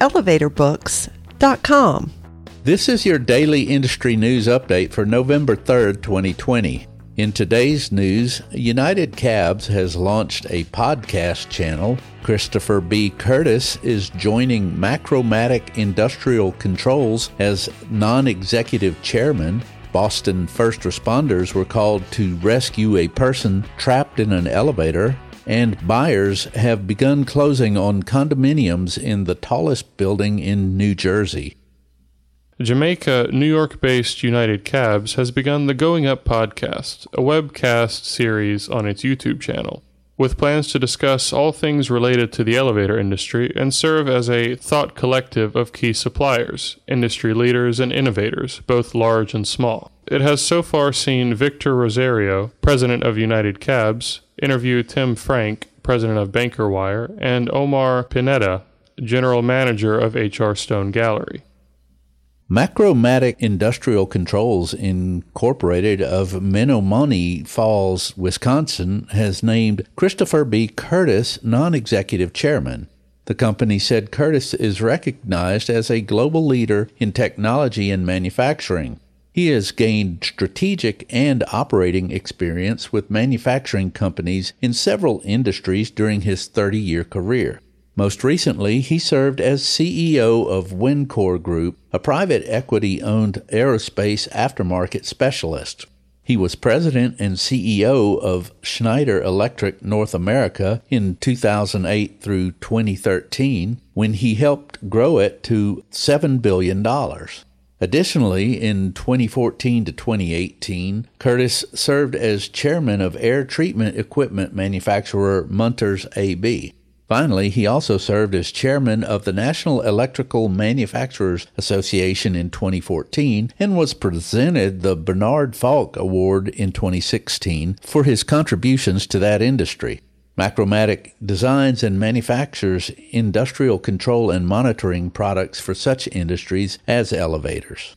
elevatorbooks.com. This is your daily industry news update for November 3rd, 2020. In today's news, United Cabs has launched a podcast channel. Christopher B. Curtis is joining Macromatic Industrial Controls as non executive chairman. Boston first responders were called to rescue a person trapped in an elevator and buyers have begun closing on condominiums in the tallest building in New Jersey. Jamaica, New York based United Cabs has begun the Going Up podcast, a webcast series on its YouTube channel, with plans to discuss all things related to the elevator industry and serve as a thought collective of key suppliers, industry leaders, and innovators, both large and small. It has so far seen Victor Rosario, president of United Cabs, interview Tim Frank, president of Banker Wire, and Omar Pineda, general manager of HS Stone Gallery. Macromatic Industrial Controls Incorporated of Menomonee Falls, Wisconsin, has named Christopher B. Curtis non executive chairman. The company said Curtis is recognized as a global leader in technology and manufacturing. He has gained strategic and operating experience with manufacturing companies in several industries during his 30 year career. Most recently, he served as CEO of Wencor Group, a private equity owned aerospace aftermarket specialist. He was president and CEO of Schneider Electric North America in 2008 through 2013 when he helped grow it to $7 billion. Additionally, in 2014 to 2018, Curtis served as chairman of air treatment equipment manufacturer Munters AB. Finally, he also served as chairman of the National Electrical Manufacturers Association in 2014 and was presented the Bernard Falk Award in 2016 for his contributions to that industry. Macromatic designs and manufactures industrial control and monitoring products for such industries as elevators.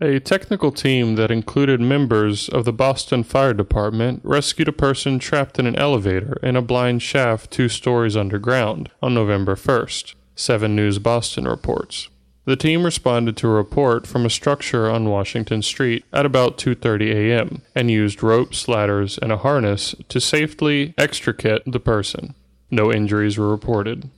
A technical team that included members of the Boston Fire Department rescued a person trapped in an elevator in a blind shaft two stories underground on November 1st, 7 News Boston reports. The team responded to a report from a structure on Washington Street at about 2:30 a.m. and used ropes, ladders, and a harness to safely extricate the person. No injuries were reported.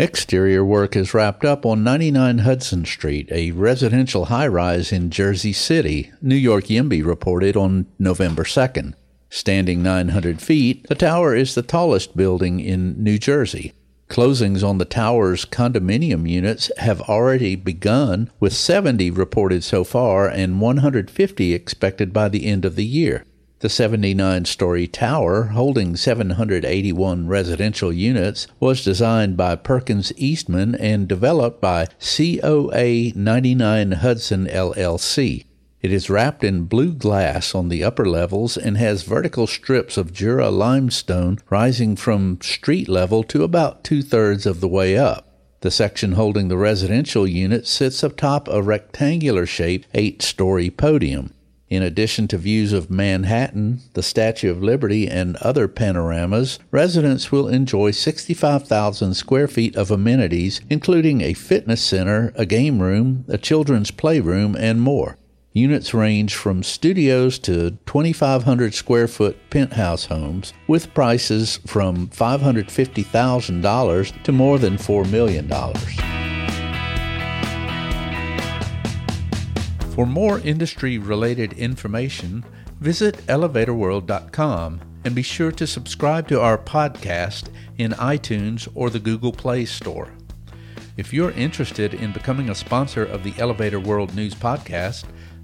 Exterior work is wrapped up on 99 Hudson Street, a residential high rise in Jersey City, New York YIMBY reported on November 2nd. Standing 900 feet, the tower is the tallest building in New Jersey. Closings on the tower's condominium units have already begun, with 70 reported so far and 150 expected by the end of the year. The 79 story tower, holding 781 residential units, was designed by Perkins Eastman and developed by COA 99 Hudson LLC. It is wrapped in blue glass on the upper levels and has vertical strips of Jura limestone rising from street level to about two thirds of the way up. The section holding the residential unit sits atop a rectangular shaped eight story podium. In addition to views of Manhattan, the Statue of Liberty, and other panoramas, residents will enjoy 65,000 square feet of amenities, including a fitness center, a game room, a children's playroom, and more. Units range from studios to 2,500 square foot penthouse homes, with prices from $550,000 to more than $4 million. For more industry related information, visit elevatorworld.com and be sure to subscribe to our podcast in iTunes or the Google Play Store. If you're interested in becoming a sponsor of the Elevator World News Podcast,